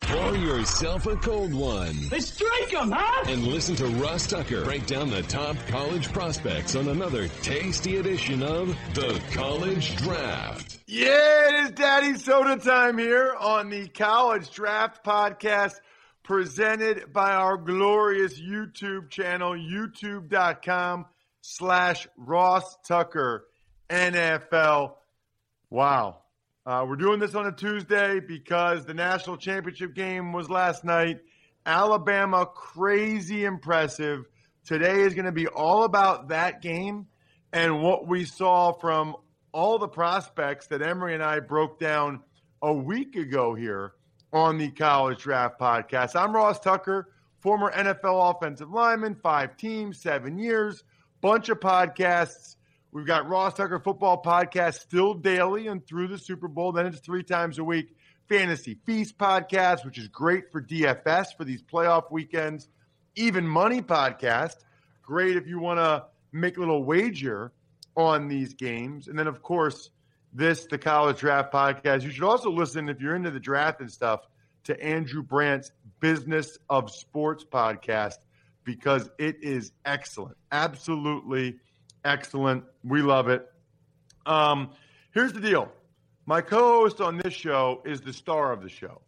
Pour yourself a cold one. Let's strike 'em, huh? And listen to Ross Tucker break down the top college prospects on another tasty edition of The College Draft. Yeah, it is Daddy Soda time here on the College Draft Podcast presented by our glorious YouTube channel, youtube.com slash Ross Tucker NFL. Wow. Uh, we're doing this on a Tuesday because the national championship game was last night. Alabama, crazy impressive. Today is going to be all about that game and what we saw from all the prospects that Emory and I broke down a week ago here on the College Draft Podcast. I'm Ross Tucker, former NFL offensive lineman, five teams, seven years, bunch of podcasts. We've got Ross Tucker Football Podcast still daily and through the Super Bowl. Then it's three times a week. Fantasy Feast Podcast, which is great for DFS for these playoff weekends. Even Money Podcast, great if you want to make a little wager on these games. And then, of course, this, the College Draft Podcast. You should also listen, if you're into the draft and stuff, to Andrew Brandt's Business of Sports podcast because it is excellent. Absolutely excellent. We love it. Um, here's the deal my co host on this show is the star of the show.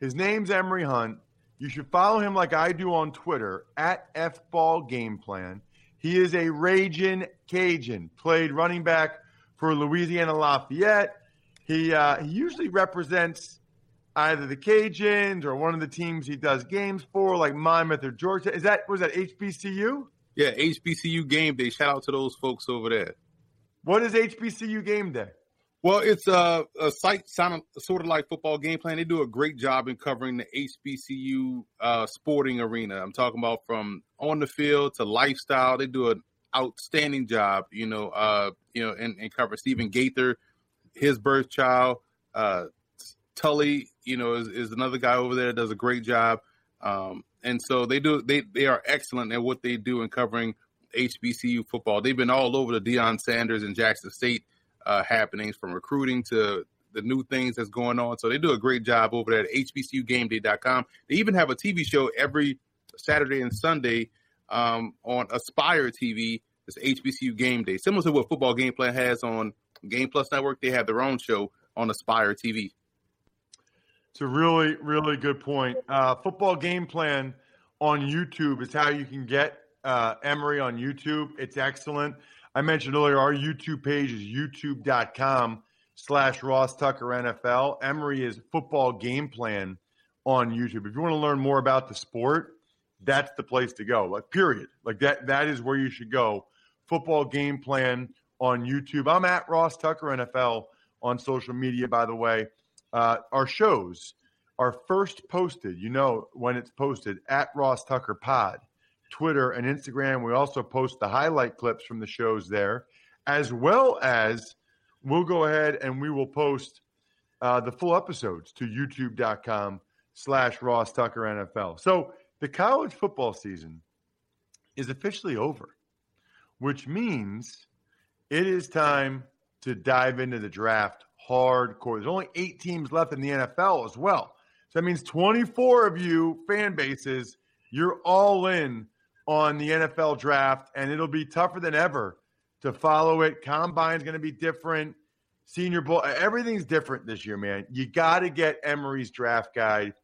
His name's Emory Hunt. You should follow him like I do on Twitter at FBallGamePlan. He is a raging Cajun, played running back for Louisiana Lafayette. He, uh, he usually represents either the Cajuns or one of the teams he does games for, like Monmouth or Georgia. Is that was that HBCU? Yeah, HBCU game day. Shout out to those folks over there. What is HBCU game day? Well, it's a, a site sound sort of like football game plan. They do a great job in covering the HBCU uh, sporting arena. I'm talking about from on the field to lifestyle. They do an outstanding job. You know, uh, you know, and, and cover Stephen Gaither, his birth child. Uh, Tully, you know, is, is another guy over there that does a great job. Um, and so they do they they are excellent at what they do in covering HBCU football. They've been all over the Deion Sanders and Jackson State uh, happenings from recruiting to the new things that's going on. So they do a great job over there at HBCUGameDay.com. They even have a TV show every Saturday and Sunday um, on Aspire TV. It's HBCU Game Day, similar to what Football Game Plan has on Game Plus Network. They have their own show on Aspire TV. It's a really, really good point. Uh, football game plan on YouTube is how you can get uh, Emory on YouTube. It's excellent. I mentioned earlier our YouTube page is youtube.com slash Ross Tucker NFL. Emory is football game plan on YouTube. If you want to learn more about the sport, that's the place to go. Like period. Like that that is where you should go. Football game plan on YouTube. I'm at Ross Tucker NFL on social media, by the way. Uh, our shows are first posted, you know, when it's posted at Ross Tucker Pod, Twitter and Instagram. We also post the highlight clips from the shows there, as well as we'll go ahead and we will post uh, the full episodes to youtube.com slash Ross Tucker NFL. So the college football season is officially over, which means it is time to dive into the draft hardcore. There's only eight teams left in the NFL as well. So that means 24 of you fan bases, you're all in on the NFL draft, and it'll be tougher than ever to follow it. Combine's going to be different. Senior Bowl, everything's different this year, man. You got to get Emory's draft guide,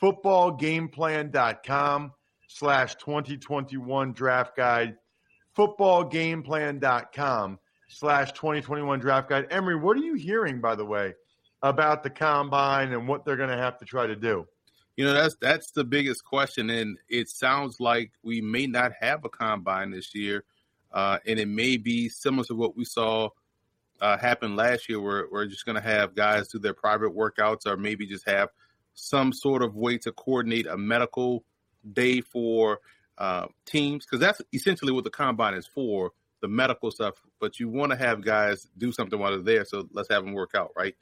footballgameplan.com slash 2021 draft guide, footballgameplan.com slash 2021 draft guide. Emory, what are you hearing, by the way, about the combine and what they're going to have to try to do? You know, that's that's the biggest question, and it sounds like we may not have a combine this year, uh, and it may be similar to what we saw uh, happen last year, where we're just going to have guys do their private workouts, or maybe just have some sort of way to coordinate a medical day for uh, teams because that's essentially what the combine is for the medical stuff. But you want to have guys do something while they're there, so let's have them work out, right?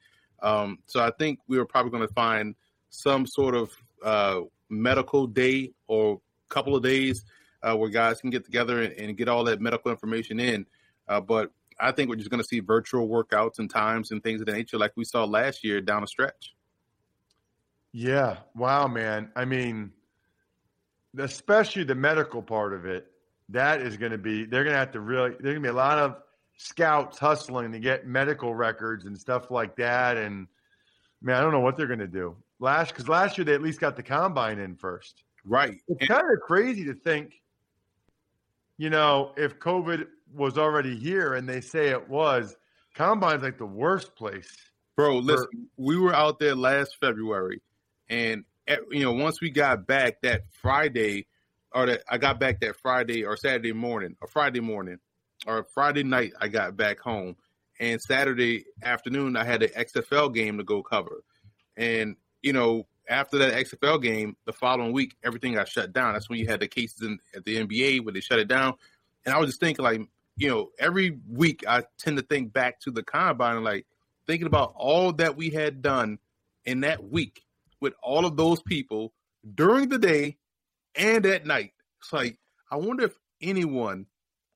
Um, so I think we are probably going to find some sort of uh, medical day or couple of days uh, where guys can get together and, and, get all that medical information in. Uh, but I think we're just going to see virtual workouts and times and things of that nature, like we saw last year down the stretch. Yeah. Wow, man. I mean, especially the medical part of it, that is going to be, they're going to have to really, there's going to be a lot of scouts hustling to get medical records and stuff like that. And man, I don't know what they're going to do. Last, because last year they at least got the combine in first. Right. It's kind of crazy to think, you know, if COVID was already here and they say it was, combine's like the worst place. Bro, listen, for- we were out there last February and eh, you know, once we got back that Friday, or that I got back that Friday or Saturday morning, or Friday morning, or Friday night, I got back home, and Saturday afternoon I had an XFL game to go cover, and you know, after that XFL game, the following week everything got shut down. That's when you had the cases in, at the NBA where they shut it down, and I was just thinking like, you know, every week I tend to think back to the combine like thinking about all that we had done in that week with all of those people during the day and at night. It's like I wonder if anyone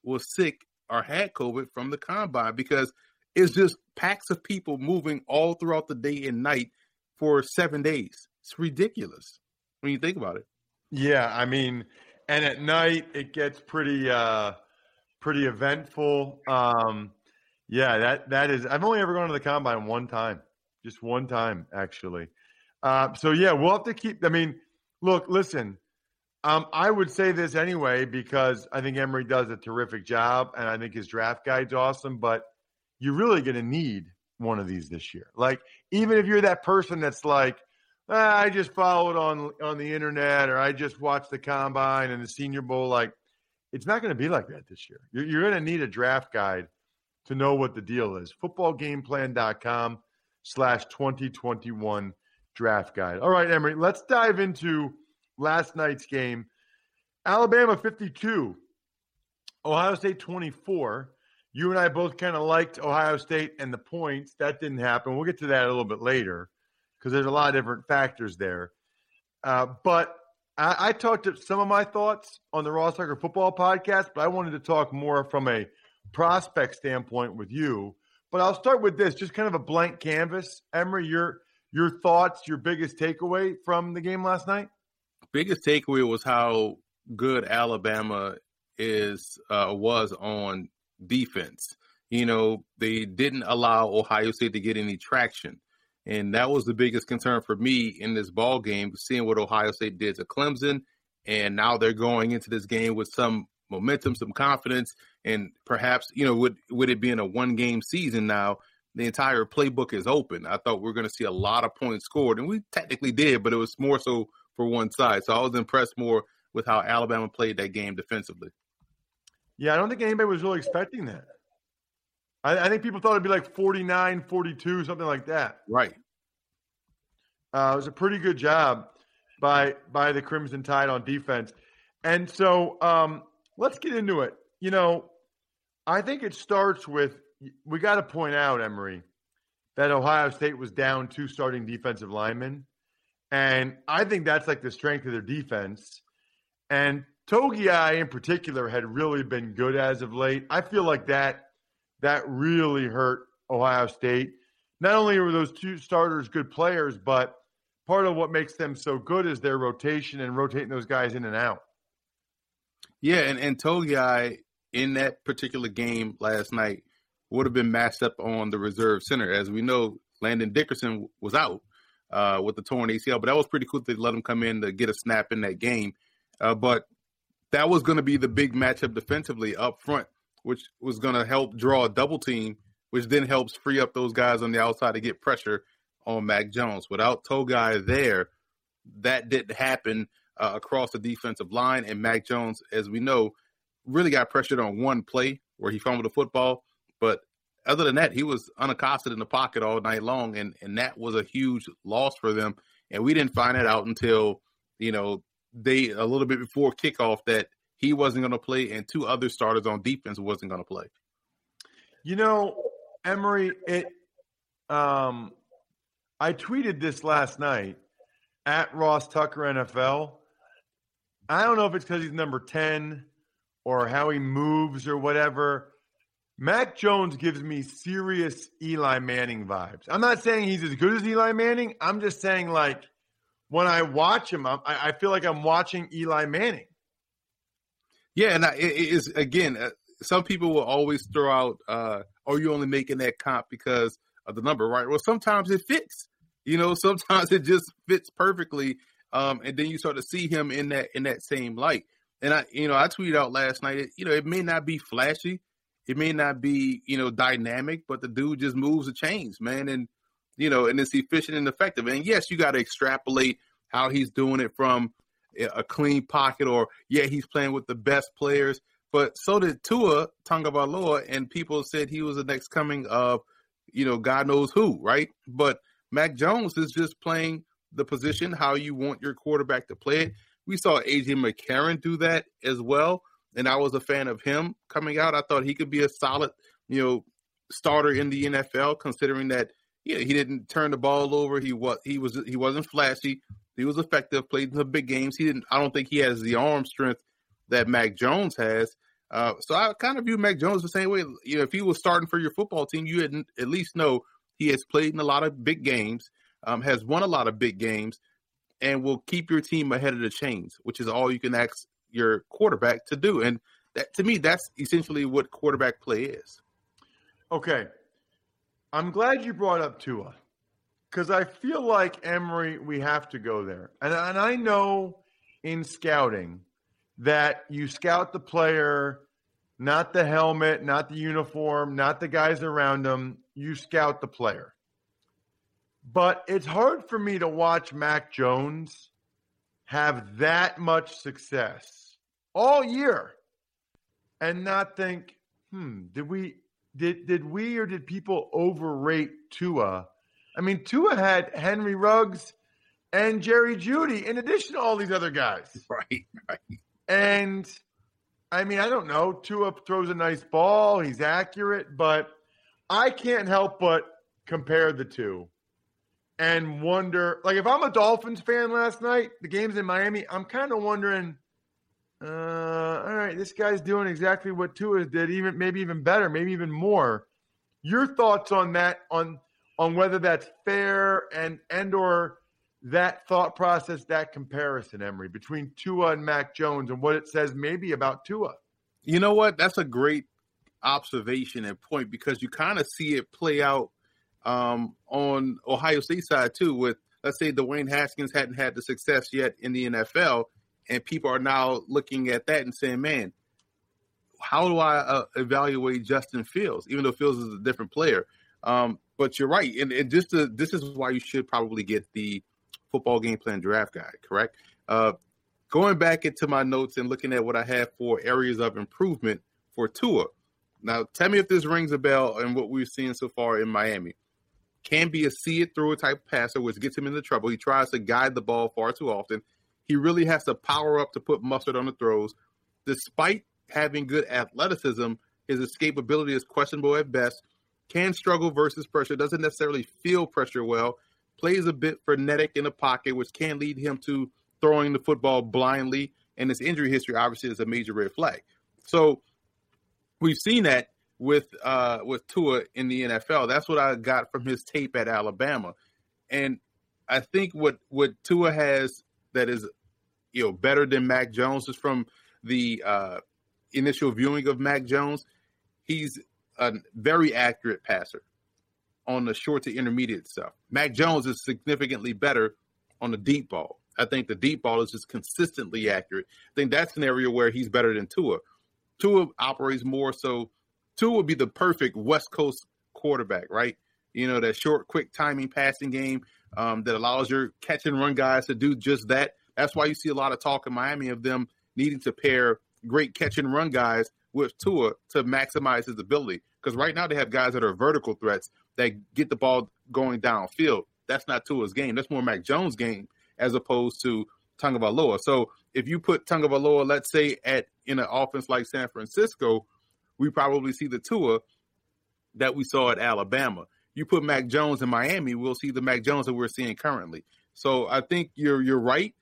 was sick or had COVID from the combine because it's just packs of people moving all throughout the day and night for seven days. It's ridiculous when you think about it. Yeah, I mean, and at night it gets pretty uh pretty eventful. Um yeah, that that is I've only ever gone to the combine one time. Just one time actually. Uh, so yeah, we'll have to keep. I mean, look, listen. Um, I would say this anyway because I think Emory does a terrific job, and I think his draft guide's awesome. But you're really going to need one of these this year. Like, even if you're that person that's like, ah, I just followed on on the internet, or I just watched the combine and the Senior Bowl, like, it's not going to be like that this year. You're, you're going to need a draft guide to know what the deal is. Footballgameplan.com slash 2021 draft guide. All right, Emory, let's dive into last night's game. Alabama 52, Ohio State 24. You and I both kind of liked Ohio State and the points. That didn't happen. We'll get to that a little bit later because there's a lot of different factors there. Uh, but I, I talked to some of my thoughts on the Ross Tucker Football podcast, but I wanted to talk more from a prospect standpoint with you. But I'll start with this, just kind of a blank canvas. Emory, you're your thoughts, your biggest takeaway from the game last night? Biggest takeaway was how good Alabama is uh, was on defense. You know, they didn't allow Ohio State to get any traction. And that was the biggest concern for me in this ball game, seeing what Ohio State did to Clemson. And now they're going into this game with some momentum, some confidence, and perhaps, you know, would would it be in a one game season now, the entire playbook is open. I thought we are going to see a lot of points scored, and we technically did, but it was more so for one side. So I was impressed more with how Alabama played that game defensively. Yeah, I don't think anybody was really expecting that. I, I think people thought it'd be like 49, 42, something like that. Right. Uh, it was a pretty good job by by the Crimson Tide on defense. And so um, let's get into it. You know, I think it starts with we got to point out, Emory, that Ohio State was down two starting defensive linemen. And I think that's like the strength of their defense. And Togiai in particular had really been good as of late. I feel like that that really hurt Ohio State. Not only were those two starters good players, but part of what makes them so good is their rotation and rotating those guys in and out. Yeah, and, and Togiai in that particular game last night would have been matched up on the reserve center. As we know, Landon Dickerson was out uh, with the torn ACL, but that was pretty cool to let him come in to get a snap in that game. Uh, but that was going to be the big matchup defensively up front, which was going to help draw a double team, which then helps free up those guys on the outside to get pressure on Mac Jones. Without Togiai there, that didn't happen uh, across the defensive line. And Mac Jones, as we know, really got pressured on one play where he fumbled the football. But other than that, he was unaccosted in the pocket all night long, and and that was a huge loss for them. And we didn't find that out until, you know, they a little bit before kickoff that he wasn't going to play and two other starters on defense wasn't going to play. You know, Emory, it um I tweeted this last night at Ross Tucker NFL. I don't know if it's because he's number 10 or how he moves or whatever. Mac Jones gives me serious Eli Manning vibes. I'm not saying he's as good as Eli Manning. I'm just saying, like, when I watch him, I, I feel like I'm watching Eli Manning. Yeah, and I, it is again. Uh, some people will always throw out, uh, "Are you only making that comp because of the number?" Right? Well, sometimes it fits. You know, sometimes it just fits perfectly, um, and then you start to see him in that in that same light. And I, you know, I tweeted out last night. You know, it may not be flashy, it may not be you know dynamic, but the dude just moves the chains, man, and you know, and it's efficient and effective. And yes, you got to extrapolate how he's doing it from a clean pocket, or yeah, he's playing with the best players. But so did Tua Tagovailoa, and people said he was the next coming of, you know, God knows who, right? But Mac Jones is just playing the position how you want your quarterback to play it. We saw AJ McCarron do that as well, and I was a fan of him coming out. I thought he could be a solid, you know, starter in the NFL, considering that yeah, he didn't turn the ball over. He was he was he wasn't flashy. He was effective. Played in the big games. He didn't. I don't think he has the arm strength that Mac Jones has. Uh, so I kind of view Mac Jones the same way. You know, if he was starting for your football team, you at least know he has played in a lot of big games, um, has won a lot of big games, and will keep your team ahead of the chains, which is all you can ask your quarterback to do. And that, to me, that's essentially what quarterback play is. Okay, I'm glad you brought up Tua because I feel like Emory, we have to go there. And, and I know in scouting that you scout the player, not the helmet, not the uniform, not the guys around him. You scout the player. But it's hard for me to watch Mac Jones have that much success all year and not think, hmm, did we did did we or did people overrate Tua? I mean, Tua had Henry Ruggs and Jerry Jeudy in addition to all these other guys. Right, right. And I mean, I don't know. Tua throws a nice ball. He's accurate, but I can't help but compare the two and wonder. Like, if I'm a Dolphins fan last night, the game's in Miami, I'm kind of wondering – uh, all right, this guy's doing exactly what Tua did, even maybe even better, maybe even more. Your thoughts on that, on on whether that's fair and and or that thought process, that comparison, Emory, between Tua and Mac Jones, and what it says maybe about Tua. You know what? That's a great observation and point because you kind of see it play out um, on Ohio State side too. With let's say Dwayne Haskins hadn't had the success yet in the NFL, and people are now looking at that and saying, "Man, how do I uh, evaluate Justin Fields?" Even though Fields is a different player. Um, but you're right, and, and just to, this is why you should probably get the football game plan draft guide. Correct. Uh, going back into my notes and looking at what I have for areas of improvement for Tua. Now, tell me if this rings a bell and what we've seen so far in Miami. Can be a see it through type passer, which gets him into trouble. He tries to guide the ball far too often. He really has to power up to put mustard on the throws. Despite having good athleticism, his escapability is questionable at best. Can struggle versus pressure, doesn't necessarily feel pressure well. Plays a bit frenetic in the pocket, which can lead him to throwing the football blindly. And his injury history obviously is a major red flag. So we've seen that with uh, with Tua in the NFL. That's what I got from his tape at Alabama. And I think what what Tua has that is you know better than Mac Jones is from the uh, initial viewing of Mac Jones. He's a very accurate passer on the short to intermediate stuff. Mac Jones is significantly better on the deep ball. I think the deep ball is just consistently accurate. I think that's an area where he's better than Tua. Tua operates more so. Tua would be the perfect West Coast quarterback, right? You know, that short, quick timing passing game um, that allows your catch and run guys to do just that. That's why you see a lot of talk in Miami of them needing to pair great catch and run guys with Tua to maximize his ability. Because right now they have guys that are vertical threats that get the ball going downfield. that's not Tua's game. That's more Mac Jones' game as opposed to Tagovailoa. So if you put Tagovailoa, let's say at in an offense like San Francisco, we probably see the Tua that we saw at Alabama. You put Mac Jones in Miami, we'll see the Mac Jones that we're seeing currently. So I think you're you're right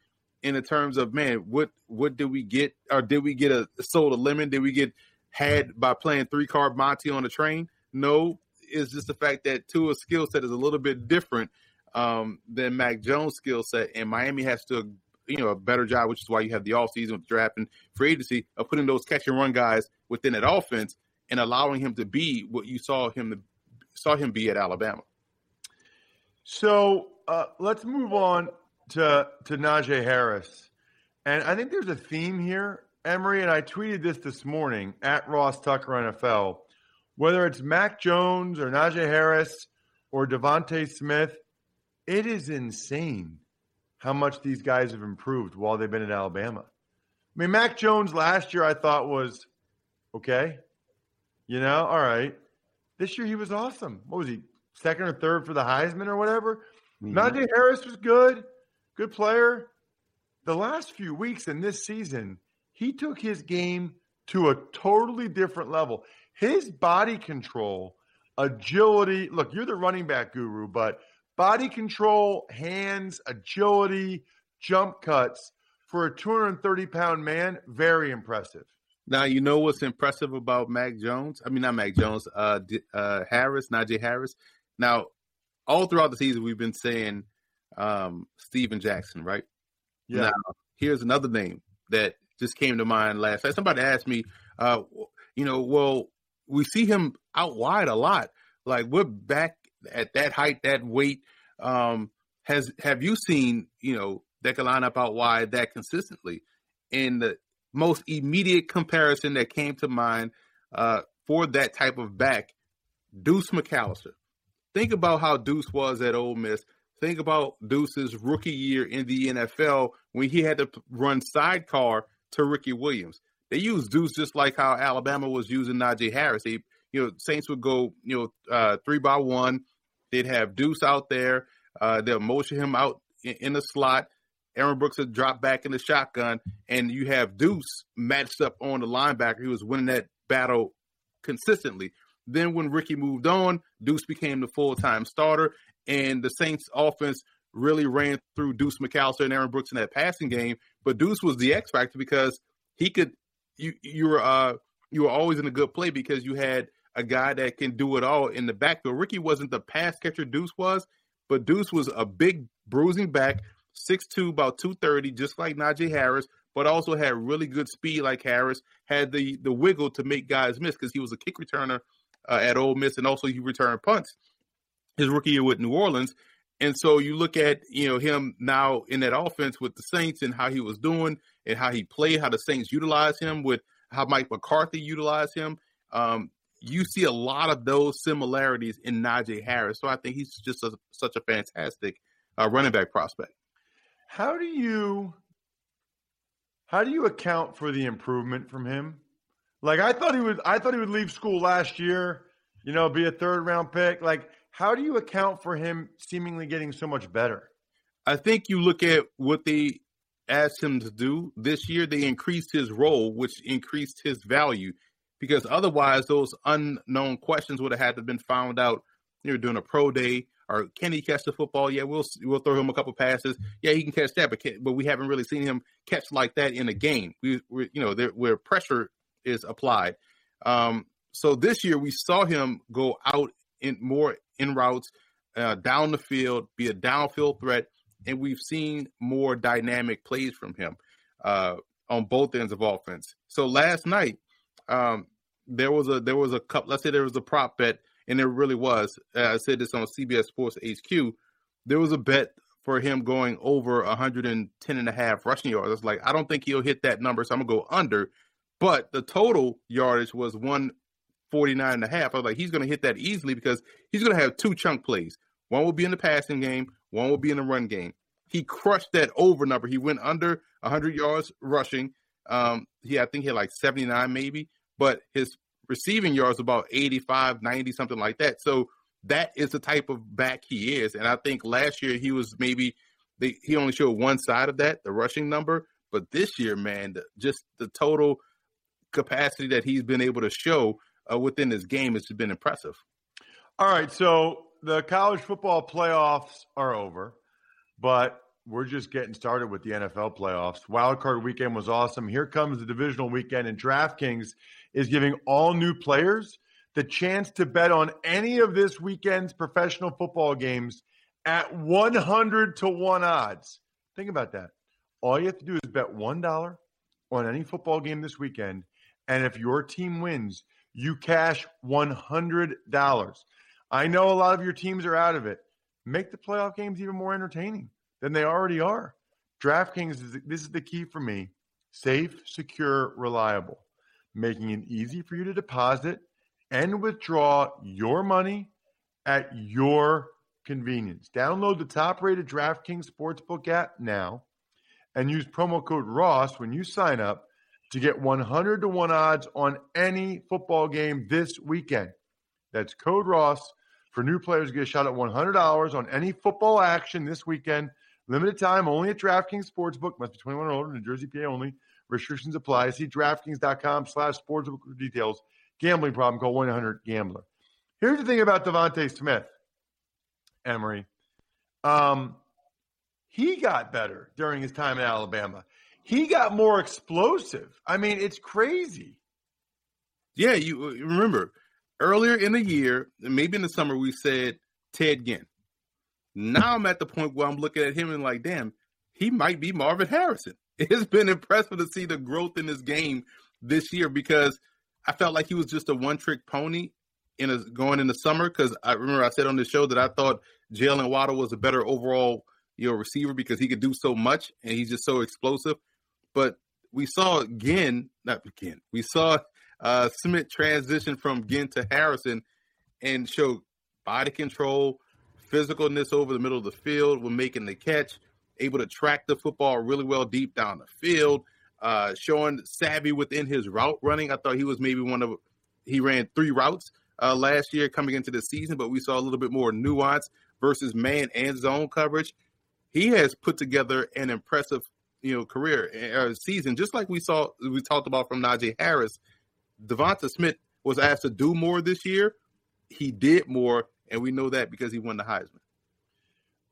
in the terms of man, what what did we get, or did we get a sold a lemon? Did we get had by playing three card Monty on the train? No, it's just the fact that Tua's skill set is a little bit different um, than Mac Jones' skill set, and Miami has to you know a better job, which is why you have the offseason with draft and free agency of putting those catch and run guys within that offense and allowing him to be what you saw him saw him be at Alabama. So uh, let's move on to to Najee Harris, and I think there's a theme here, Emory. And I tweeted this this morning at Ross Tucker NFL. Whether it's Mac Jones or Najee Harris or DeVonta Smith, it is insane how much these guys have improved while they've been in Alabama. I mean, Mac Jones last year I thought was okay. You know, all right. This year he was awesome. What was he? Second or third for the Heisman or whatever? Mm-hmm. Najee Harris was good, good player. The last few weeks in this season, he took his game to a totally different level. His body control, agility. Look, you're the running back guru, but body control, hands, agility, jump cuts for a 230 pound man, very impressive. Now you know what's impressive about Mac Jones. I mean, not Mac Jones. Uh, uh, Harris, Najee Harris. Now, all throughout the season, we've been saying um, Steven Jackson, right? Yeah. Now, here's another name that just came to mind last night. Somebody asked me, uh, you know, well, we see him out wide a lot. Like we're back at that height, that weight. Um, has have you seen, you know, that can line up out wide that consistently? And the most immediate comparison that came to mind uh, for that type of back, Deuce McAllister. Think about how Deuce was at Ole Miss. Think about Deuce's rookie year in the NFL when he had to run sidecar to Ricky Williams. They used Deuce just like how Alabama was using Najee Harris. You know, Saints would go, you know, uh, three by one. They'd have Deuce out there. Uh, they'll motion him out in, in the slot. Aaron Brooks had dropped back in the shotgun, and you have Deuce matched up on the linebacker. He was winning that battle consistently. Then when Ricky moved on, Deuce became the full time starter, and the Saints offense really ran through Deuce McAllister and Aaron Brooks in that passing game. But Deuce was the X factor because he could you you were uh you were always in a good play because you had a guy that can do it all in the backfield. Ricky wasn't the pass catcher Deuce was, but Deuce was a big bruising back 6'2, about 230, just like Najee Harris, but also had really good speed like Harris, had the the wiggle to make guys miss because he was a kick returner uh, at Ole Miss and also he returned punts his rookie year with New Orleans. And so you look at, you know, him now in that offense with the Saints and how he was doing and how he played, how the Saints utilized him with how Mike McCarthy utilized him. Um, you see a lot of those similarities in Najee Harris. So I think he's just a, such a fantastic uh, running back prospect. How do you how do you account for the improvement from him? Like I thought he would I thought he would leave school last year, you know, be a third round pick. Like how do you account for him seemingly getting so much better? I think you look at what they asked him to do this year, they increased his role, which increased his value because otherwise those unknown questions would have had to have been found out you know during a pro day or can he catch the football? Yeah, we'll we'll throw him a couple passes. Yeah, he can catch that, but can, but we haven't really seen him catch like that in a game. We, we you know, there, where pressure is applied. Um, so this year we saw him go out in more in routes uh, down the field, be a downfield threat, and we've seen more dynamic plays from him uh, on both ends of offense. So last night, um, there was a there was a couple. Let's say there was a prop bet and there really was. Uh, I said this on CBS Sports HQ. There was a bet for him going over 110 and a half rushing yards. I was like, I don't think he'll hit that number, so I'm gonna go under. But the total yardage was 149 and a half. I was like, he's gonna hit that easily because he's gonna have two chunk plays. One will be in the passing game, one will be in the run game. He crushed that over number. He went under 100 yards rushing. Um, he I think he had like 79 maybe, but his receiving yards about 85, 90, something like that. So that is the type of back he is. And I think last year he was maybe he only showed one side of that, the rushing number. But this year, man, the, just the total capacity that he's been able to show uh, within his game has been impressive. All right, so the college football playoffs are over, but we're just getting started with the NFL playoffs. Wild card weekend was awesome. Here comes the divisional weekend, and DraftKings is giving all new players the chance to bet on any of this weekend's professional football games at 100 to 1 odds. Think about that. All you have to do is bet $1 on any football game this weekend. And if your team wins, you cash $100. I know a lot of your teams are out of it. Make the playoff games even more entertaining than they already are. DraftKings is this is the key for me. Safe, secure, reliable, making it easy for you to deposit and withdraw your money at your convenience. Download the top-rated DraftKings Sportsbook app now and use promo code Ross when you sign up to get 100 to 1 odds on any football game this weekend. That's code Ross for new players to get a shot at $100 on any football action this weekend Limited time only at DraftKings Sportsbook. Must be 21 or older. New Jersey, PA only. Restrictions apply. See DraftKings.com slash sportsbook for details. Gambling problem, call 1-800-GAMBLER. Here's the thing about DeVonta Smith, Emory. Um, he got better during his time in Alabama. He got more explosive. I mean, it's crazy. Yeah, you uh, remember earlier in the year, maybe in the summer, we said Ted Ginn. Now I'm at the point where I'm looking at him and like, damn, he might be Marvin Harrison. It's been impressive to see the growth in this game this year because I felt like he was just a one trick pony in a, going in the summer. Because I remember I said on the show that I thought Jaylen Waddle was a better overall you know receiver because he could do so much and he's just so explosive. But we saw again, not again, we saw uh, Smith transition from Ginn to Harrison and show body control, physicalness over the middle of the field when making the catch, able to track the football really well deep down the field, uh, showing savvy within his route running. I thought he was maybe one of he ran three routes uh, last year coming into the season, but we saw a little bit more nuance versus man and zone coverage. He has put together an impressive, you know, career uh, season, just like we saw we talked about from Najee Harris. DeVonta Smith was asked to do more this year. He did more, and we know that because he won the Heisman.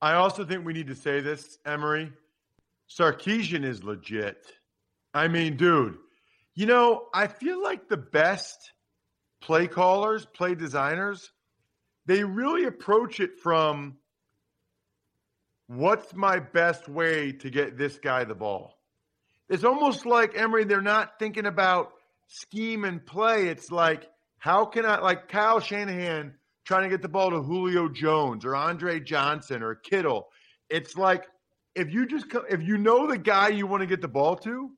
I also think we need to say this, Emory. Sarkisian is legit. I mean, dude, you know, I feel like the best play callers, play designers, they really approach it from what's my best way to get this guy the ball. It's almost like Emory, they're not thinking about scheme and play. It's like, how can I, like Kyle Shanahan trying to get the ball to Julio Jones or Andre Johnson or Kittle. It's like if you just if you know the guy you want to get the ball to,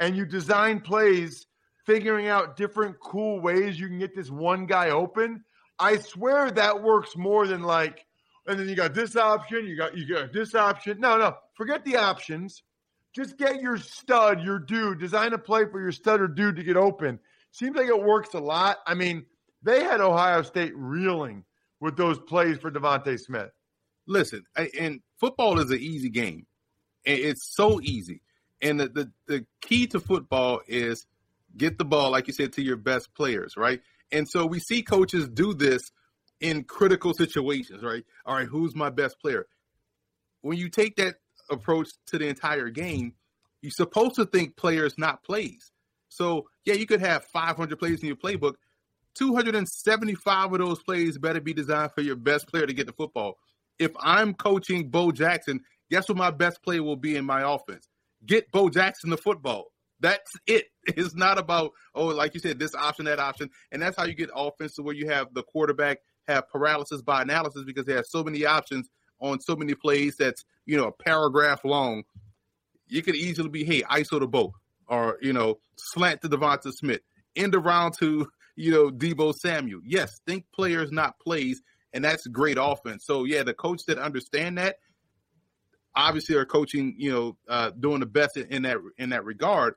and you design plays figuring out different cool ways you can get this one guy open. I swear that works more than like, and then you got this option, you got you got this option. No, no, forget the options. Just get your stud, your dude, design a play for your stud or dude to get open. Seems like it works a lot. I mean, they had Ohio State reeling with those plays for DeVonta Smith. Listen, and football is an easy game. It's so easy. And the, the, the key to football is get the ball, like you said, to your best players, right? And so we see coaches do this in critical situations, right? All right, who's my best player? When you take that approach to the entire game, you're supposed to think players, not plays. So, yeah, you could have 500 plays in your playbook, 275 of those plays better be designed for your best player to get the football. If I'm coaching Bo Jackson, guess what my best play will be in my offense? Get Bo Jackson the football. That's it. It's not about, oh, like you said, this option, that option. And that's how you get offense to where you have the quarterback have paralysis by analysis because they have so many options on so many plays that's, you know, a paragraph long. You could easily be, hey, ISO to Bo or, you know, slant to DeVonta Smith, end around to you know, Deebo Samuel. Yes, think players, not plays, and that's great offense. So yeah, the coach that understand that obviously are coaching, you know, uh, doing the best in that in that regard.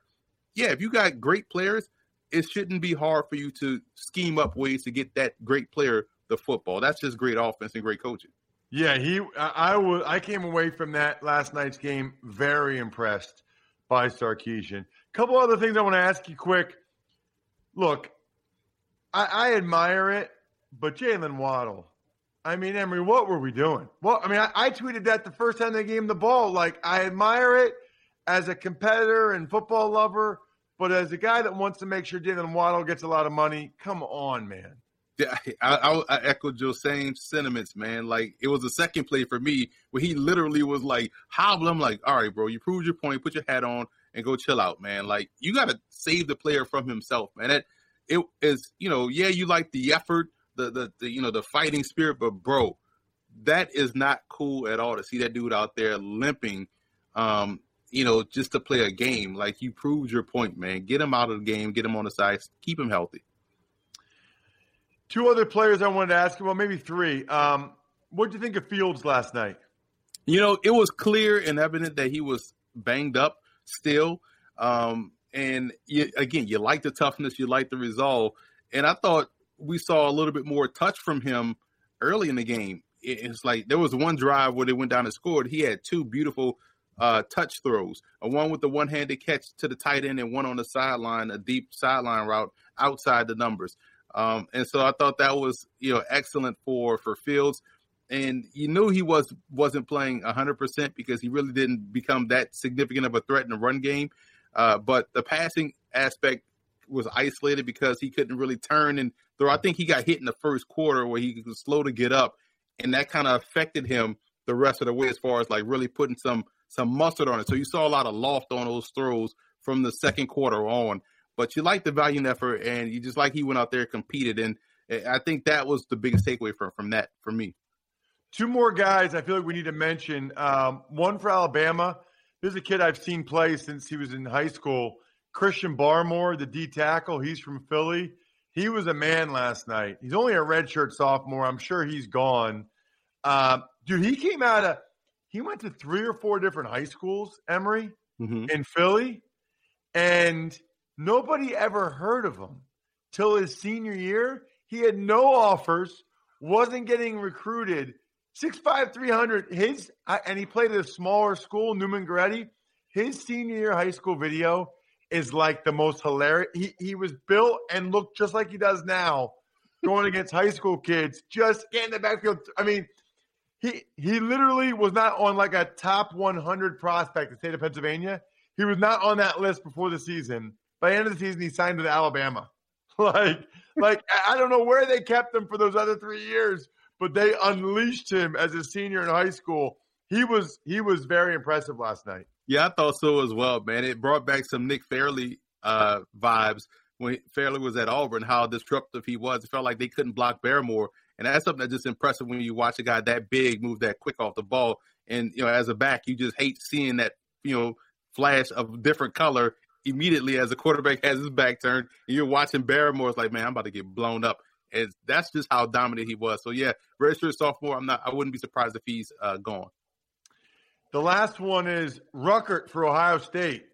Yeah, if you got great players, it shouldn't be hard for you to scheme up ways to get that great player the football. That's just great offense and great coaching. Yeah, he. I, I was. I came away from that last night's game very impressed by Sarkisian. A couple other things I want to ask you quick. Look, I, I admire it, but Jaylen Waddle. I mean, Emory, what were we doing? Well, I mean, I, I tweeted that the first time they gave him the ball. Like, I admire it as a competitor and football lover, but as a guy that wants to make sure Jaylen Waddle gets a lot of money, come on, man. Yeah, I, I, I echoed your same sentiments, man. Like it was the second play for me where he literally was like hobble. I'm like, all right, bro, you proved your point. Put your hat on and go chill out, man. Like you got to save the player from himself, man. It it is, you know, yeah, you like the effort, the, the the you know the fighting spirit, but bro, that is not cool at all to see that dude out there limping. Um, you know, just to play a game. Like you proved your point, man. Get him out of the game, get him on the side, keep him healthy. Two other players I wanted to ask you, well, maybe three. Um, what did you think of Fields last night? You know, it was clear and evident that he was banged up still. Um, and you, again, you like the toughness, you like the resolve. And I thought we saw a little bit more touch from him early in the game. It's like there was one drive where they went down and scored. He had two beautiful uh, touch throws, a one with the one-handed catch to the tight end, and one on the sideline, a deep sideline route outside the numbers. Um, and so I thought that was you know excellent for for Fields. And you knew he was wasn't playing 100% because he really didn't become that significant of a threat in the run game. Uh, but the passing aspect was isolated because he couldn't really turn and throw. I think he got hit in the first quarter where he was slow to get up, and that kind of affected him the rest of the way as far as like really putting some some mustard on it. So you saw a lot of loft on those throws from the second quarter on. But you like the valiant effort, and you just like he went out there and competed, and I think that was the biggest takeaway from from that for me. Two more guys I feel like we need to mention. Um, one for Alabama. This is a kid I've seen play since he was in high school. Christian Barmore, the D tackle. He's from Philly. He was a man last night. He's only a redshirt sophomore. I'm sure he's gone. Uh, dude, he came out of he went to three or four different high schools, Emory, mm-hmm. in Philly, and nobody ever heard of him till his senior year. He had no offers, wasn't getting recruited. 6'5", 300. His and he played at a smaller school, Neumann Goretti. His senior year high school video is like the most hilarious. He he was built and looked just like he does now, going against high school kids, just getting the backfield. I mean, he he literally was not on like a top 100 prospect in the state of Pennsylvania. He was not on that list before the season. By the end of the season, he signed with Alabama. like like I don't know where they kept him for those other three years, but they unleashed him as a senior in high school. He was he was very impressive last night. Yeah, I thought so as well, man. It brought back some Nick Fairley uh, vibes when Fairley was at Auburn, how disruptive he was. It felt like they couldn't block Barmore. And that's something that's just impressive when you watch a guy that big move that quick off the ball. And, you know, as a back, you just hate seeing that, you know, flash of different color immediately as the quarterback has his back turned. And you're watching Barmore. It's like, man, I'm about to get blown up. And that's just how dominant he was. So, yeah, redshirt sophomore, I'm not, I wouldn't be surprised if he's uh, gone. The last one is Ruckert for Ohio State.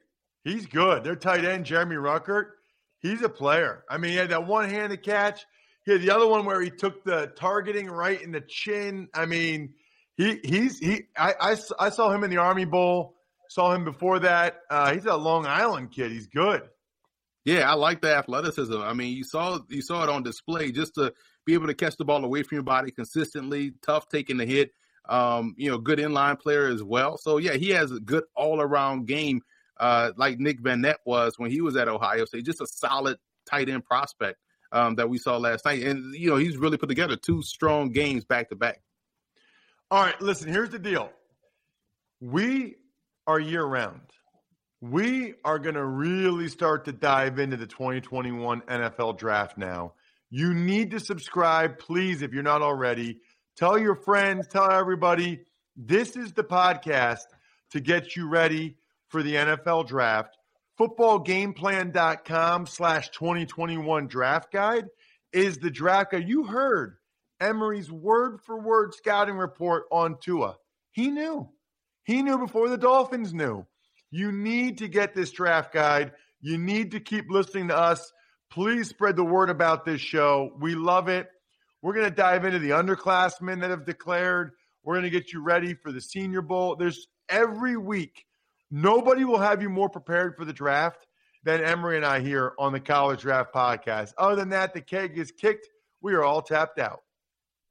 He's good. Their tight end, Jeremy Ruckert, he's a player. I mean, he had that one handed catch. He had the other one where he took the targeting right in the chin. I mean, he he's he. I I, I saw him in the Army Bowl. Saw him before that. Uh, he's a Long Island kid. He's good. Yeah, I like the athleticism. I mean, you saw you saw it on display just to be able to catch the ball away from your body consistently, tough taking the hit. Um, you know, good inline player as well. So yeah, he has a good all around game, uh, like Nick Vannett was when he was at Ohio State. Just a solid tight end prospect um, that we saw last night. And, you know, he's really put together two strong games back to back. All right, listen, here's the deal. We are year round. We are going to really start to dive into the 2021 NFL draft now. You need to subscribe, please, if you're not already. Tell your friends, tell everybody. This is the podcast to get you ready for the NFL draft footballgameplan.com slash 2021 draft guide is the draft guide. You heard Emory's word for word scouting report on Tua. He knew. He knew before the Dolphins knew. You need to get this draft guide. You need to keep listening to us. Please spread the word about this show. We love it. We're going to dive into the underclassmen that have declared. We're going to get you ready for the Senior Bowl. There's every week, nobody will have you more prepared for the draft than Emory and I here on the College Draft Podcast. Other than that, the keg is kicked. We are all tapped out.